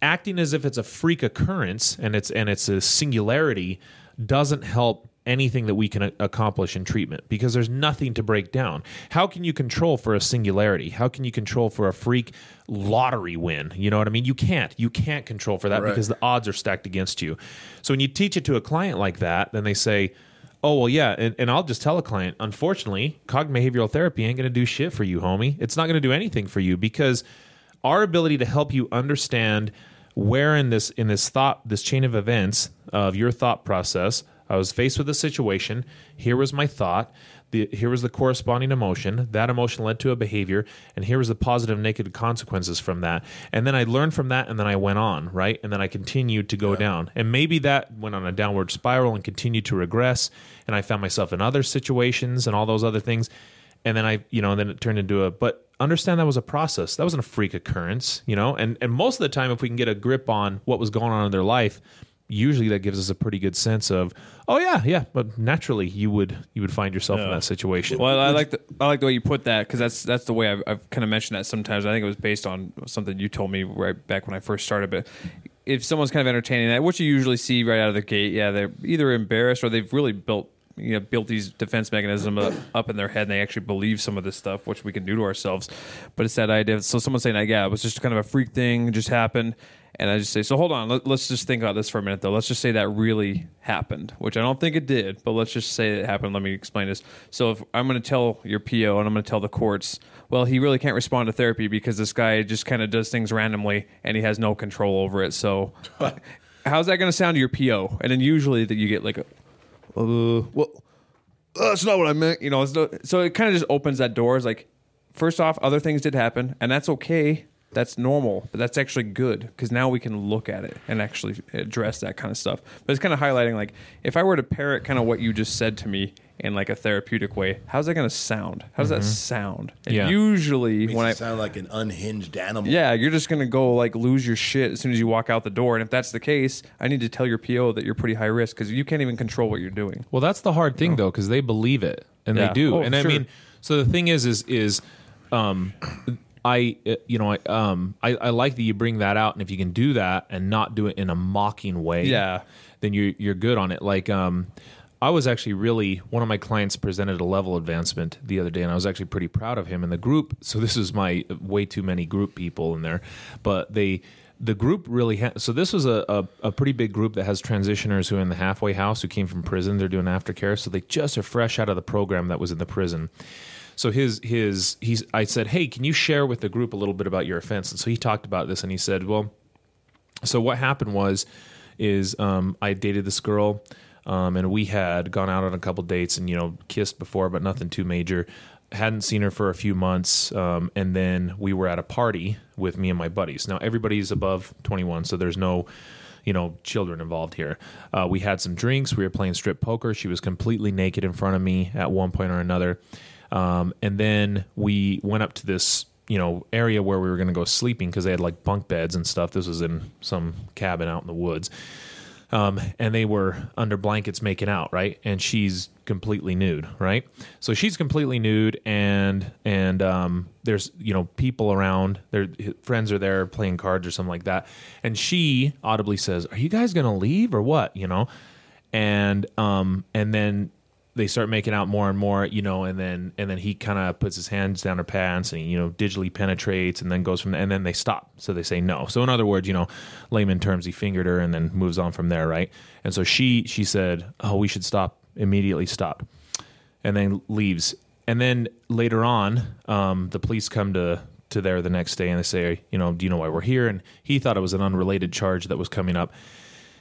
Acting as if it's a freak occurrence and it's and it's a singularity doesn't help anything that we can a- accomplish in treatment because there's nothing to break down. How can you control for a singularity? How can you control for a freak lottery win? You know what I mean? You can't. You can't control for that Right. because the odds are stacked against you. So when you teach it to a client like that, then they say, "Oh well, yeah," and, and I'll just tell a client, unfortunately, cognitive behavioral therapy ain't going to do shit for you, homie. It's not going to do anything for you because our ability to help you understand where in this in this thought this chain of events of your thought process i was faced with a situation. Here was my thought. The, here was the corresponding emotion. That emotion led to a behavior and here was the positive negative consequences from that. And then i learned from that and then i went on right? And then i continued to go down. And maybe that went on a downward spiral and continued to regress and i found myself in other situations and all those other things. And then I, you know, then it turned into a. But understand that was a process. That wasn't a freak occurrence, you know. And and most of the time, if we can get a grip on what was going on in their life, usually that gives us a pretty good sense of, oh yeah, yeah. But naturally, you would you would find yourself in that situation. Well, I like the I like the way you put that because that's that's the way I've, I've kind of mentioned that sometimes. I think it was based on something you told me right back when I first started. But if someone's kind of entertaining that, what you usually see right out of the gate, yeah, they're either embarrassed or they've really built you know built these defense mechanisms up- up in their head and they actually believe some of this stuff, which we can do to ourselves. But it's that idea. So someone's saying, like, yeah, it was just kind of a freak thing, just happened. And I just say, so hold on, let, let's just think about this for a minute, though. Let's just say that really happened, which I don't think it did, but let's just say it happened. Let me explain this. So if I'm going to tell your PO and I'm going to tell the courts, well, he really can't respond to therapy because this guy just kind of does things randomly and he has no control over it. So how's that going to sound to your PO? And then usually that you get like a, uh, well, uh, that's not what I meant. You know, it's not, so it kind of just opens that door. It's like, first off, other things did happen, and that's okay. That's normal, but that's actually good because now we can look at it and actually address that kind of stuff. But it's kind of highlighting like if I were to parrot kind of what you just said to me in like a therapeutic way, how's that going to sound? How does that sound? And Yeah. usually Makes when you I sound like an unhinged animal. yeah, you're just gonna go like lose your shit as soon as you walk out the door. And if that's the case, I need to tell your PO that you're pretty high risk because you can't even control what you're doing. Well, that's the hard thing though, because they believe it and Yeah. they do. Oh, and I mean, so the thing is, is is, um, I uh, you know I um I, I like that you bring that out, and if you can do that and not do it in a mocking way, Yeah. then you you're good on it. Like um. I was actually really one of my clients presented a level advancement the other day, and I was actually pretty proud of him in the group. So this is my way too many group people in there, but they the group really ha- so this was a, a, a pretty big group that has transitioners who are in the halfway house who came from prison they're doing aftercare so they just are fresh out of the program that was in the prison so his his he's i said hey can you share with the group a little bit about your offense? And so he talked about this and he said well so what happened was is um, i dated this girl um, and we had gone out on a couple dates and you know kissed before but nothing too major. Hadn't seen her for a few months um, and then we were at a party with me and my buddies. Now everybody's above 21 so there's no you know children involved here. Uh, we had some drinks. We were playing strip poker. She was completely naked in front of me at one point or another um, and then we went up to this you know area where we were going to go sleeping because they had like bunk beds and stuff this was in some cabin out in the woods um, and they were under blankets making out, right? And she's completely nude, right? So she's completely nude, and and um, there's you know people around, their friends are there playing cards or something like that, and she audibly says, "Are you guys gonna leave or what?" You know, and um, and then they start making out more and more, you know, and then and then he kind of puts his hands down her pants and you know digitally penetrates and then goes from and then they stop. So they say no. So in other words, you know, layman terms, he fingered her and then moves on from there, right? And so she she said, "Oh, we should stop immediately." Stop, and then leaves. And then later on, um, the police come to to there the next day and they say, you know, do you know why we're here? And he thought it was an unrelated charge that was coming up.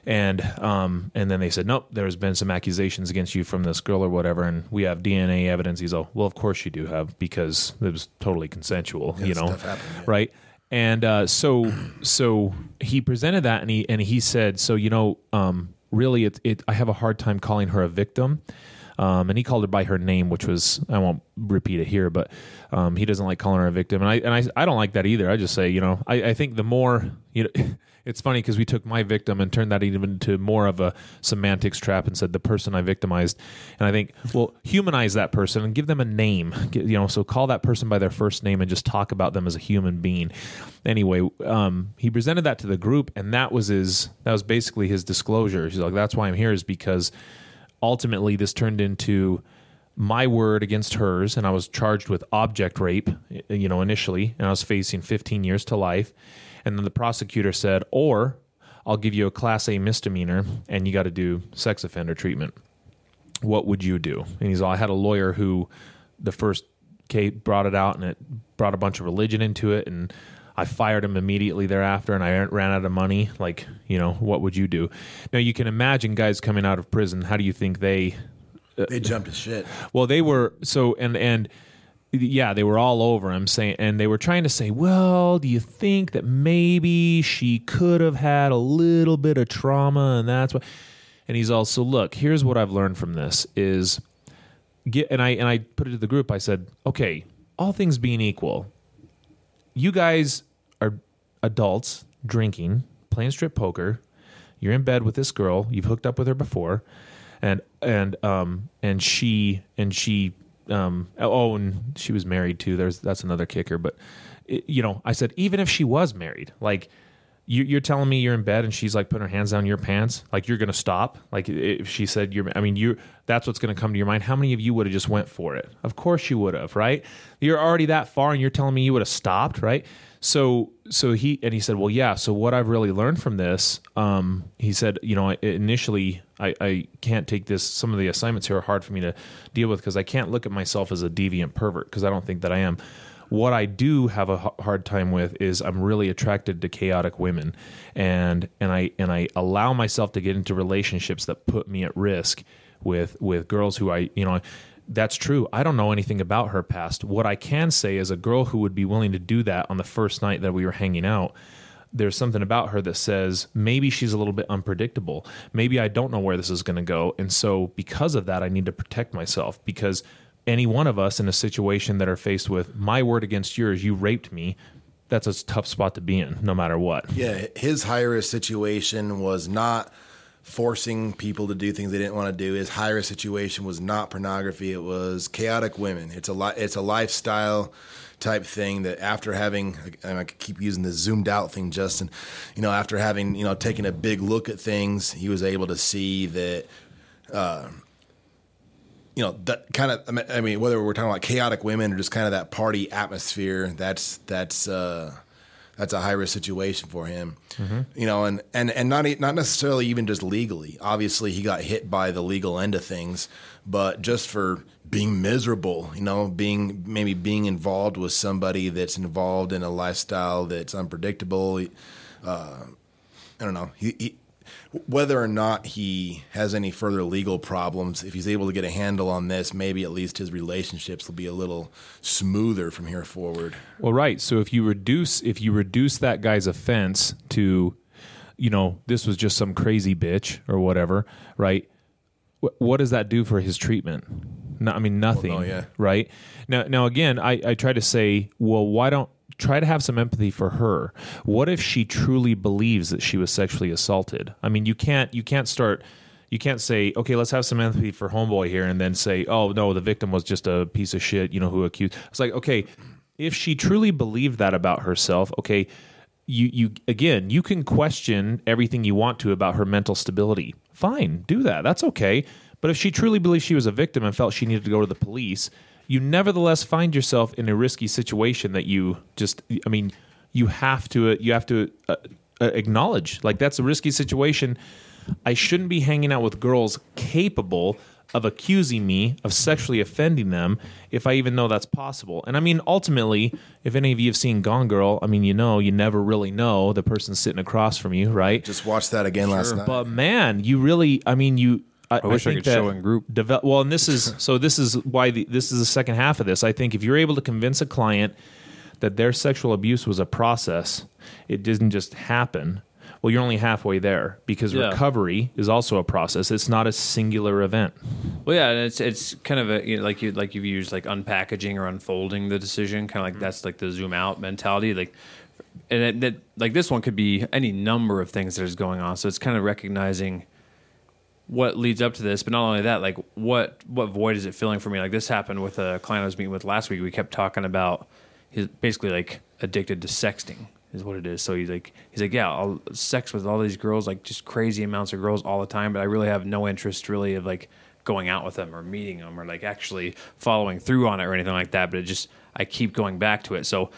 And um, and then they said nope there's been some accusations against you from this girl or whatever and we have dna evidence he's all well of course you do have because it was totally consensual you know happened, yeah. right and uh, so so he presented that and he and he said so you know um, really it, it i have a hard time calling her a victim um, and he called her by her name, which was I won't repeat it here, but um, he doesn't like calling her a victim, and I and I, I don't like that either. I just say you know I, I think the more you know. It's funny because we took my victim and turned that even into more of a semantics trap and said the person I victimized. And I think, well, humanize that person and give them a name. Get- You know, so call that person by their first name and just talk about them as a human being. Anyway, um, he presented that to the group, and that was his. That was basically his disclosure. He's like, "That's why I'm here," is because ultimately this turned into my word against hers and i was charged with object rape you know initially and i was facing 15 years to life and then the prosecutor said or i'll give you a class a misdemeanor and you got to do sex offender treatment what would you do and he's all i had a lawyer who the first case brought it out and it brought a bunch of religion into it and I fired him immediately thereafter and I ran out of money. Like, you know, what would you do? Now, you can imagine guys coming out of prison. How do you think they They jumped his shit. well, they were so and and yeah, they were all over him saying, and they were trying to say, well, do you think that maybe she could have had a little bit of trauma, and that's what? And he's also, look, here's what I've learned from this is get, and I and I put it to the group. I said, okay, all things being equal, you guys are adults drinking, playing strip poker. You're in bed with this girl. You've hooked up with her before, and and um and she and she um oh and she was married too. There's that's another kicker. But it, you know, I said even if she was married, like you, you're telling me you're in bed and she's like putting her hands down your pants, like you're gonna stop. Like if she said you're, I mean you, that's what's gonna come to your mind. How many of you would have just went for it? Of course you would have, right? You're already that far and you're telling me you would have stopped, right? So so he and he said, well, yeah. So what I've really learned from this, um, he said, you know, initially I, I can't take this. Some of the assignments here are hard for me to deal with because I can't look at myself as a deviant pervert because I don't think that I am. What I do have a hard time with is I'm really attracted to chaotic women, and and I and I allow myself to get into relationships that put me at risk with with girls who I you know that's true. I don't know anything about her past. What I can say is a girl who would be willing to do that on the first night that we were hanging out. There's something about her that says maybe she's a little bit unpredictable. Maybe I don't know where this is going to go. And so, because of that, I need to protect myself because any one of us in a situation that are faced with my word against yours, you raped me, that's a tough spot to be in no matter what. Yeah, his high risk situation was not forcing people to do things they didn't want to do. His high risk situation was not pornography; it was chaotic women. It's a li- it's a lifestyle type thing that after having and I keep using the zoomed out thing, Justin. You know, after having you know taken a big look at things, he was able to see that. Uh, you know that kind of. I mean- whether we're talking about chaotic women or just kind of that party atmosphere, that's that's uh, that's a high risk situation for him. You know, and and and not not necessarily even just legally. Obviously, he got hit by the legal end of things, but just for being miserable, you know, being maybe being involved with somebody that's involved in a lifestyle that's unpredictable. Uh, I don't know. He, he, whether or not he has any further legal problems, if he's able to get a handle on this, maybe at least his relationships will be a little smoother from here forward. Well, right. So if you reduce if you reduce that guy's offense to, you know, this was just some crazy bitch or whatever, right? What does that do for his treatment? No, I mean nothing. no, yeah. Right now, now again, I, I try to say, well, why don't try to have some empathy for her? What if she truly believes that she was sexually assaulted? I mean, you can't you can't start. You can't say, okay, let's have some empathy for homeboy here, and then say, oh no, the victim was just a piece of shit, you know, who accused. It's like, okay, if she truly believed that about herself, okay, you you again, you can question everything you want to about her mental stability. Fine, do that. That's okay. But if she truly believed she was a victim and felt she needed to go to the police, you nevertheless find yourself in a risky situation that you just I mean, you have to you have to uh, uh, acknowledge like that's a risky situation. I shouldn't be hanging out with girls capable of accusing me of sexually offending them if I even know that's possible. And I mean, ultimately, if any of you have seen Gone Girl, I mean, you know, you never really know the person sitting across from you, right? Just watched that again last night. But man, you really, I mean, you. I, I wish I, think could that show in group. Develop, well, and this is so. This is why the, this is the second half of this. I think if you're able to convince a client that their sexual abuse was a process, it didn't just happen. Well, you're only halfway there because Yeah. recovery is also a process. It's not a singular event. Well, yeah, and it's it's kind of a you know, like you like you've used like unpackaging or unfolding the decision, kind of like mm-hmm. that's like the zoom out mentality, like. And that like this one could be any number of things that is going on. So it's kind of recognizing what leads up to this, but not only that, like what what void is it filling for me? Like this happened with a client I was meeting with last week. We kept talking about he's basically like addicted to sexting is what it is. So he's like he's like yeah, I'll sex with all these girls, like just crazy amounts of girls all the time, but I really have no interest really of like going out with them or meeting them or like actually following through on it or anything like that. But it just I keep going back to it. So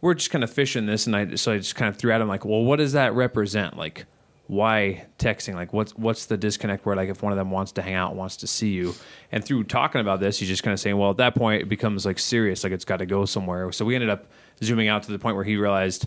we're just kind of fishing this, and I so I just kind of threw at him like, well, what does that represent? Like why texting? Like what's what's the disconnect where like if one of them wants to hang out wants to see you? And through talking about this he's just kind of saying well at that point it becomes like serious like it's got to go somewhere. So we ended up zooming out to the point where he realized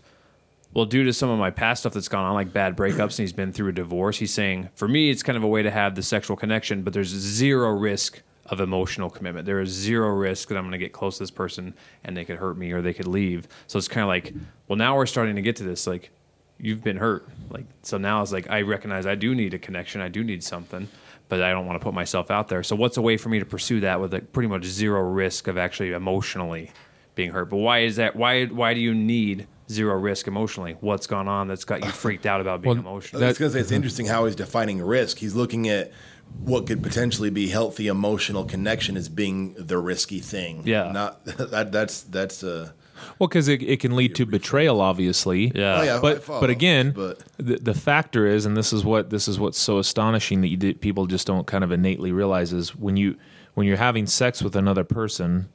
well due to some of my past stuff that's gone on like bad breakups and he's been through a divorce he's saying for me it's kind of a way to have the sexual connection but there's zero risk of emotional commitment. There is zero risk that i'm going to get close to this person and they could hurt me or they could leave. So it's kind of like well now we're starting to get to this like you've been hurt. Like so now it's like I recognize I do need a connection. I do need something, but I don't want to put myself out there. So what's a way for me to pursue that with like pretty much zero risk of actually emotionally being hurt? But why is that? Why why do you need zero risk emotionally? What's gone on that's got you freaked out about being emotional? I was going to say it's interesting how he's defining risk. He's looking at what could potentially be healthy emotional connection as being the risky thing. Yeah. not that. That's that's uh, Well, because it, it can lead to betrayal, obviously. Yeah. Oh, yeah. But follow, but again, but- the, the factor is, and this is what this is what's so astonishing that you did, people just don't kind of innately realize is when you when you're having sex with another person.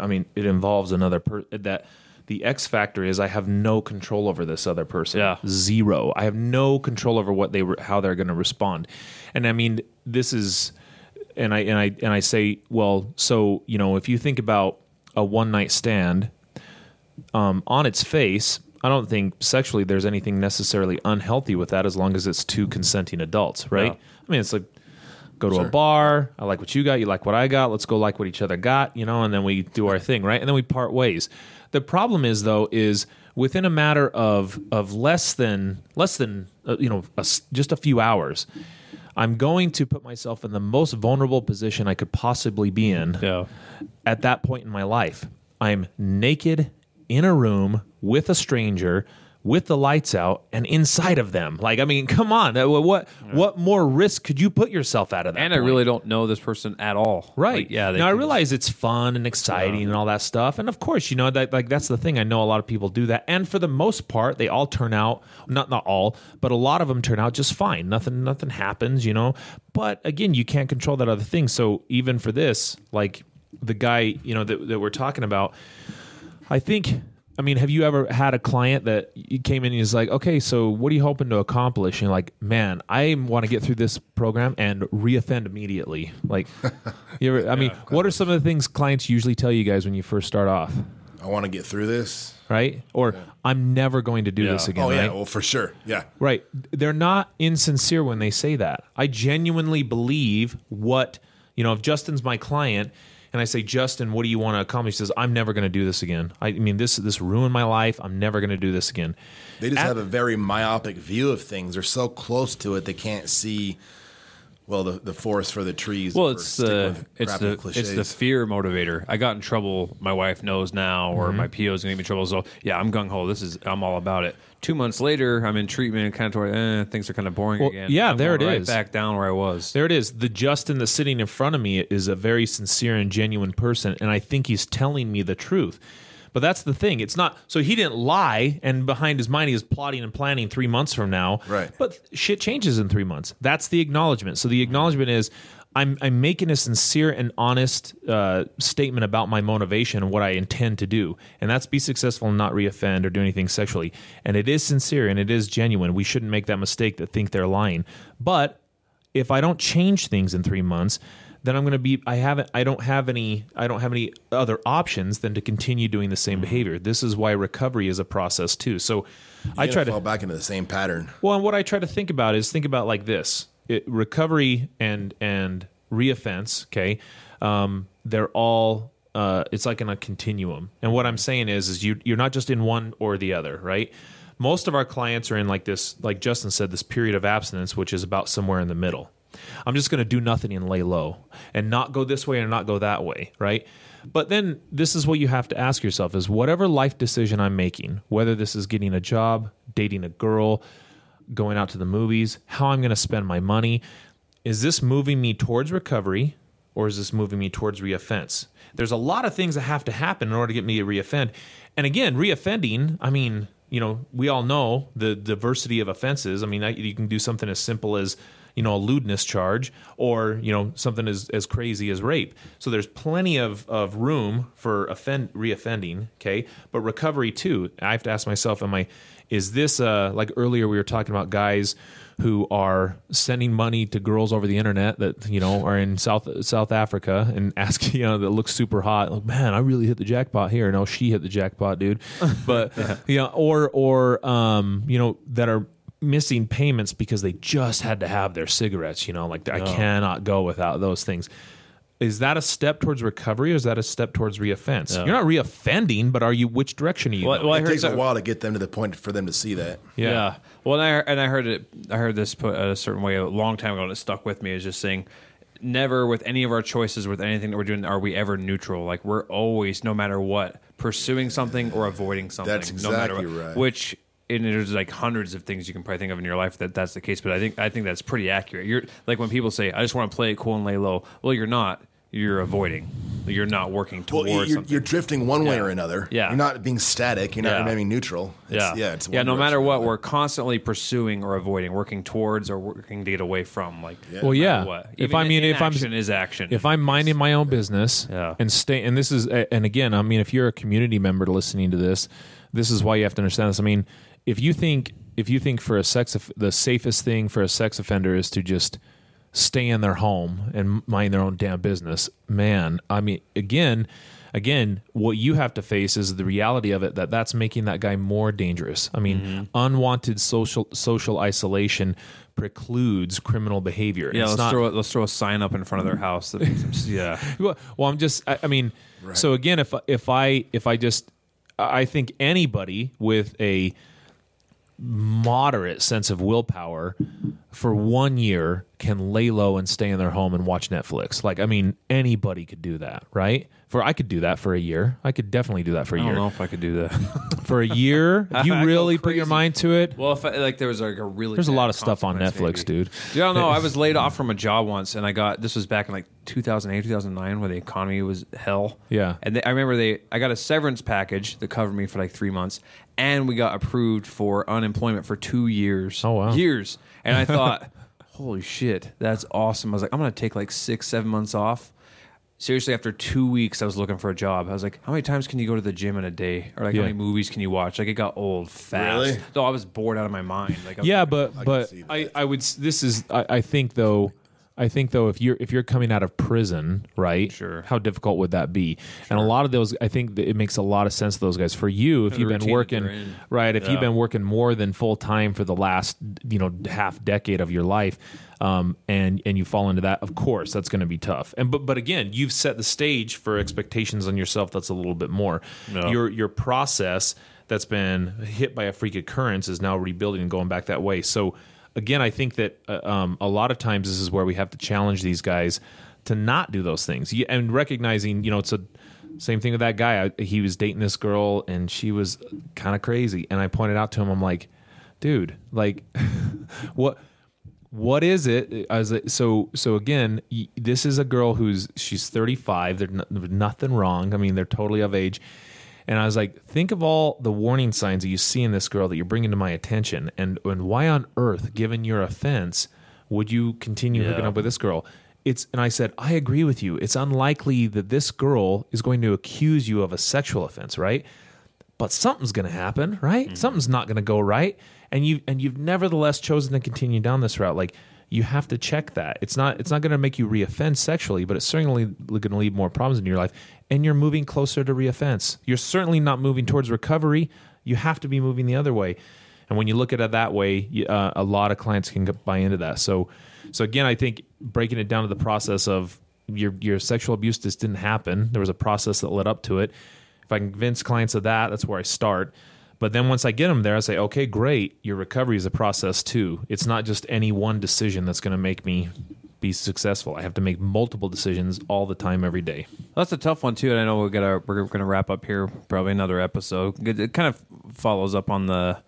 I mean, it involves another person. That the X factor is I have no control over this other person. Yeah. zero. I have no control over what they re- how they're going to respond. And I mean, this is, and I and I and I say, well, so you know, if you think about a one night stand um, on its face, I don't think sexually there's anything necessarily unhealthy with that as long as it's two consenting adults, right? Yeah. I mean, it's like go to a bar. I like what you got. You like what I got. Let's go like what each other got, you know, and then we do our thing, right? And then we part ways. The problem is though is within a matter of of less than less than uh, you know a just a few hours. I'm going to put myself in the most vulnerable position I could possibly be in yeah. at that point in my life. I'm naked in a room with a stranger with the lights out and inside of them. Like, I mean, come on. Uh, What what more risk could you put yourself out of that? And I really don't know this person at all. Right. Like, yeah. Now I realize it's fun and exciting and all that stuff, and of course, you know that like that's the thing. I know a lot of people do that, and for the most part, they all turn out not not all, but a lot of them turn out just fine. Nothing nothing happens, you know. But again, you can't control that other thing. So even for this, like the guy, you know that that we're talking about, I think. I mean, have you ever had a client that you came in and he's like, okay, so what are you hoping to accomplish? And you're like, man, I want to get through this program and reoffend immediately. Like, you ever, I mean, what are some of the things clients usually tell you guys when you first start off, I want to get through this. right? Or I'm never going to do Yeah. this again, Oh yeah, right? well for sure. Yeah. Right. They're not insincere when they say that. I genuinely believe what, you know, if Justin's my client and I say, Justin, what do you want to accomplish? He says, I'm never going to do this again. I mean, this this ruined my life. I'm never going to do this again. They just At- have a very myopic view of things. They're so close to it they can't see well the, the forest for the trees. Well, it's the it's crappy the it's the fear motivator. I got in trouble. My wife knows now, or Mm-hmm. my PO is going to get me in trouble. So yeah, I'm gung ho. This is I'm all about it. Two months later, I'm in treatment, kind of toward eh, things are kind of boring Well, again. yeah, I'm there going it right is. Back down where I was. There it is. The Justin that's sitting in front of me is a very sincere and genuine person, and I think he's telling me the truth. But that's the thing. It's not so he didn't lie, and behind his mind he is plotting and planning three months from now. Right. But shit changes in three months. That's the acknowledgement. So the acknowledgement is I'm I'm making a sincere and honest uh, statement about my motivation and what I intend to do, and that's be successful and not reoffend or do anything sexually. And it is sincere and it is genuine. We shouldn't make that mistake that think they're lying. But if I don't change things in three months, then I'm going to be I haven't I don't have any I don't have any other options than to continue doing the Mm-hmm. same behavior. This is why recovery is a process too. So I I try to fall back into the same pattern. well, and what I try to think about is think about like this: it, recovery and and reoffense. Okay, um, they're all. Uh, it's like in a continuum. And what I'm saying is, is you you're not just in one or the other, right? Most of our clients are in like this, like Justin said, this period of abstinence, which is about somewhere in the middle. I'm just going to do nothing and lay low and not go this way and not go that way, right? But then this is what you have to ask yourself is whatever life decision I'm making, whether this is getting a job, dating a girl, going out to the movies, how I'm going to spend my money, is this moving me towards recovery or is this moving me towards reoffense? There's a lot of things that have to happen in order to get me to reoffend. And again, reoffending, I mean, you know, we all know the diversity of offenses. I mean, you can do something as simple as, you know, a lewdness charge or, you know, something as, as crazy as rape. So there's plenty of, of room for offend, reoffending, okay? But recovery too. I have to ask myself, am I, is this, uh, like earlier we were talking about guys who are sending money to girls over the internet that you know are in South South Africa and asking you know that looks super hot. Like, man, I really hit the jackpot here. No, she hit the jackpot, dude. But you know, or or um, you know that are missing payments because they just had to have their cigarettes. You know, like I cannot go without those things. Is that a step towards recovery, or is that a step towards reoffense? You're not reoffending, but are you? Which direction are you? Well, going? well, I It heard takes a so- while to get them to the point for them to see that. Yeah. Well, and I and I heard it. I heard this put a certain way a long time ago, and it stuck with me. Is just saying, never with any of our choices, with anything that we're doing, are we ever neutral. Like we're always, no matter what, pursuing something or avoiding something. That's no matter exactly what. right. Which. And there's like hundreds of things you can probably think of in your life that that's the case, but I think I think that's pretty accurate. You're like when people say, "I just want to play it cool and lay low." Well, you're not. You're avoiding. You're not working Well, towards you're, something. you're drifting one way Yeah. or another. Yeah. You're not being static. You're not Yeah. remaining neutral. It's, yeah, Yeah. It's yeah. No matter what, we're constantly pursuing or avoiding, working towards or working to get away from. Like, Yeah. Well, no yeah. matter What. If I mean, if I'm inaction is action. if I'm minding my own business Yeah. and stay, and this is, and again, I mean, if you're a community member listening to this, this is why you have to understand this. I mean, if you think, if you think for a sex, the safest thing for a sex offender is to just stay in their home and mind their own damn business, man, I mean, again, again, what you have to face is the reality of it that that's making that guy more dangerous. I mean, Mm-hmm. unwanted social social isolation precludes criminal behavior. yeah, It's let's not- throw let's throw a sign up in front of their house. That makes them, yeah, well, well, I'm just. I, I mean, so again, if if I if I just, I think anybody with a moderate sense of willpower for one year can lay low and stay in their home and watch Netflix. Like, I mean, anybody could do that, right? For I could do that for a year. I could definitely do that for a I year. I don't know if I could do that. For a year, you really put your mind to it. well, if I, like there was like a really There's a lot of stuff on Netflix, maybe. dude. Yeah, I don't know. I was laid off from a job once, and I got this was back in like 2008, 2009, where the economy was hell. Yeah. and they, I remember they I got a severance package that covered me for like three months, and we got approved for unemployment for two years. Oh, wow. years! And I thought, holy shit, that's awesome. I was like, I'm gonna take like six, seven months off. Seriously, after two weeks, I was looking for a job. I was like, "How many times can you go to the gym in a day, or like Yeah. how many movies can you watch?" Like it got old fast. Really? No, I was bored out of my mind. Like I yeah like, but can but I. I would this is I, I think though I think though if you're if you're coming out of prison right Sure. how difficult would that be? And a lot of those I think that it makes a lot of sense to those guys. For you if the you've been working right if Yeah. you've been working more than full time for the last you know half decade of your life um, and and you fall into that of course that's going to be tough. And but but again you've set the stage for expectations on yourself that's a little bit more. Your your process that's been hit by a freak occurrence is now rebuilding and going back that way. So again, I think that uh, um, a lot of times this is where we have to challenge these guys to not do those things and recognizing, you know, it's a same thing with that guy. I, he was dating this girl and she was kind of crazy, and I pointed out to him, I'm like, dude, like, what? what is it as a, so so again this is a girl who's she's 35 there's nothing wrong i mean they're totally of age and i was like think of all the warning signs that you see in this girl that you're bringing to my attention and and why on earth given your offense would you continue hooking up with this girl it's and i said i agree with you it's unlikely that this girl is going to accuse you of a sexual offense right but something's going to happen, right? Mm-hmm. Something's not going to go right, and you and you've nevertheless chosen to continue down this route. Like you have to check that. It's not it's not going to make you reoffend sexually, but it's certainly going to leave more problems in your life. And you're moving closer to reoffense. You're certainly not moving towards recovery. You have to be moving the other way. And when you look at it that way, uh, a lot of clients can buy into that. So, so again, I think breaking it down to the process of your your sexual abuse just didn't happen. There was a process that led up to it. If I convince clients of that, that's where I start. But then once I get them there, I say, okay, great. Your recovery is a process too. It's not just any one decision that's going to make me be successful. I have to make multiple decisions all the time, every day. That's a tough one too, and I know we're gonna we're gonna wrap up here probably another episode. It kind of follows up on the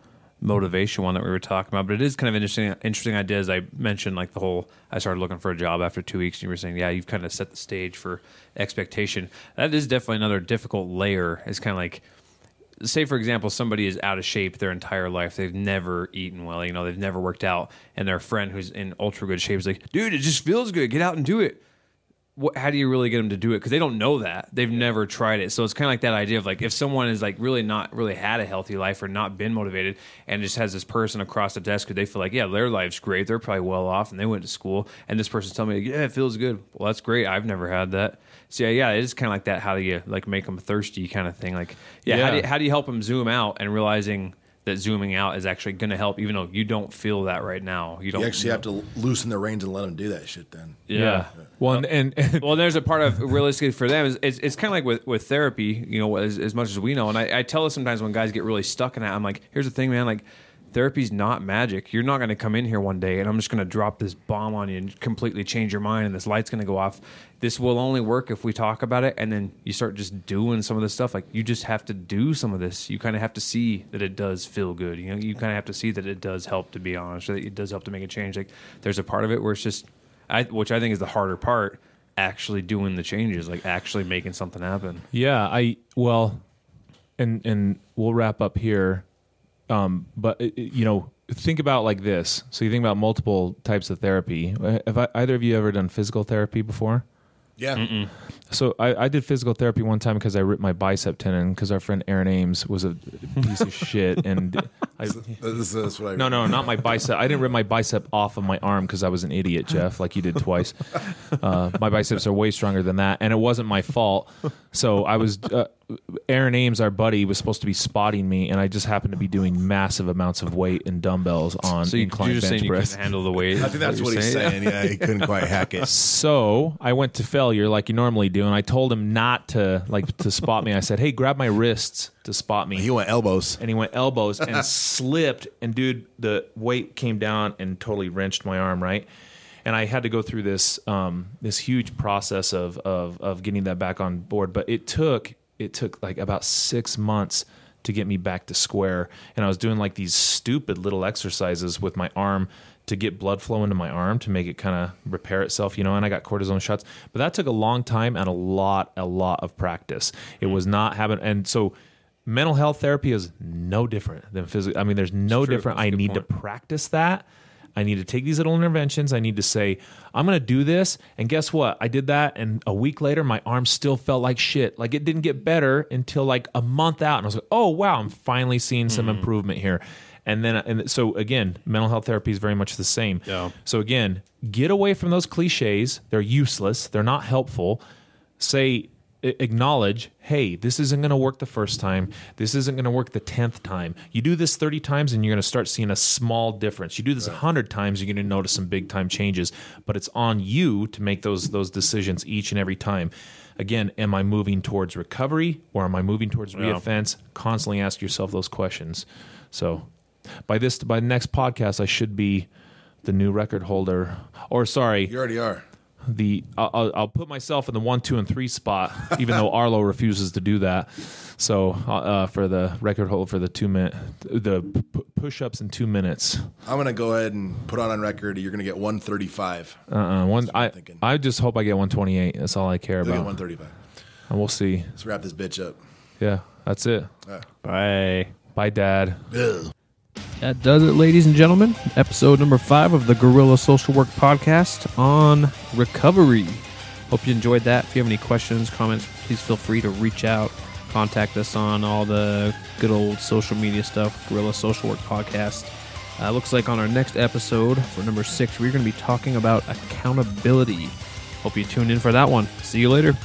motivation one that we were talking about, but it is kind of interesting. Interesting ideas. I mentioned like the whole. I started looking for a job after two weeks, and you were saying, yeah, you've kind of set the stage for expectation. That is definitely another difficult layer. It's kind of like say for example somebody is out of shape their entire life they've never eaten well you know they've never worked out and their friend who's in ultra good shape is like dude it just feels good. Get out and do it. What, how do you really get them to do it? Because they don't know that. They've never tried it. So it's kind of like that idea of like if someone is like really not really had a healthy life or not been motivated and just has this person across the desk who they feel like yeah their life's great. They're probably well off and they went to school and this person's telling me yeah it feels good. Well that's great. I've never had that so yeah, yeah, it is kind of like that. How do you like make them thirsty kind of thing? Like, yeah, How, do you, how do you help them zoom out and realizing that zooming out is actually going to help, even though you don't feel that right now. You don't You actually have to loosen the reins and let them do that shit. Then Yeah. Well, and, and, and Well, there's a part of realistically for them is it's, it's kind of like with, with therapy, you know, as, as much as we know. And I, I tell us sometimes when guys get really stuck in that, I'm like, here's the thing, man, like therapy's not magic. You're not going to come in here one day and I'm just going to drop this bomb on you and completely change your mind and this light's going to go off. This will only work if we talk about it and then you start just doing some of this stuff. Like you just have to do some of this. You kind of have to see that it does feel good. You know, you kind of have to see that it does help to be honest, that it does help to make a change. Like there's a part of it where it's just, I, which I think is the harder part actually doing the changes, like actually making something happen. Yeah, I well, and and we'll wrap up here. Um, but uh, you know, think about like this. So you think about multiple types of therapy. Have I, either of you ever done physical therapy before? yeah, So I, I did physical therapy one time because I ripped my bicep tendon because our friend Aaron Ames was a piece of shit and I. this is what I No, no, not my bicep. I didn't rip my bicep off of my arm because I was an idiot, Jeff, like you did twice. Uh, my biceps are way stronger than that, and it wasn't my fault. So I was. Uh, Aaron Ames, our buddy, was supposed to be spotting me, and I just happened to be doing massive amounts of weight and dumbbells on So you, inclined you're just bench saying you press. couldn't handle the weight. I think that's what, he's saying. Yeah, he couldn't quite hack it. So I went to failure like you normally do, and I told him not to like to spot me. I said, "Hey, grab my wrists to spot me." He went elbows. and he went elbows and slipped and dude the weight came down and totally wrenched my arm right and i had to go through this um, this huge process of, of of getting that back on board but it took it took like about six months to get me back to square and i was doing like these stupid little exercises with my arm to get blood flow into my arm to make it kind of repair itself, you know, and I got cortisone shots. But that took a long time and a lot, a lot of practice. It was not having, and so mental health therapy is no different than physical. I mean, there's no different. That's I need to practice that. I need to take these little interventions. I need to say, I'm going to do this. And guess what? I did that. And a week later, my arm still felt like shit. Like it didn't get better until like a month out. And I was like, oh, wow, I'm finally seeing some Mm-hmm. improvement here. And then, and so again, mental health therapy is very much the same. Yeah. So again, get away from those cliches. They're useless. They're not helpful. Say, acknowledge, hey, this isn't going to work the first time. This isn't going to work the 10th time. You do this 30 times and you're going to start seeing a small difference. You do this a 100 times, you're going to notice some big time changes, but it's on you to make those those decisions each and every time. Again, am I moving towards recovery or am I moving towards reoffense? Constantly ask yourself those questions. So, by this by the next podcast I should be the new record holder or sorry, You already are. The I'll, I'll- I'll put myself in the one, two, and three spot, even though Arlo refuses to do that. So uh, for the record hold for the two minute, the p- push ups in two minutes. I'm gonna go ahead and put on on record. You're gonna get 135. Uh, uh one. I. I just hope I get 128. That's all I care You'll get about. 135. And we'll see. Let's wrap this bitch up. Yeah, that's it. Bye. Bye, Dad. Ugh. That does it, ladies and gentlemen. Episode number five of the Guerrilla Social Work Podcast on recovery. Hope you enjoyed that. If you have any questions, comments, please feel free to reach out. Contact us on all the good old social media stuff, Guerrilla Social Work Podcast. Uh, looks like on our next episode for number six, we're going to be talking about accountability. Hope you tune in for that one. See you later.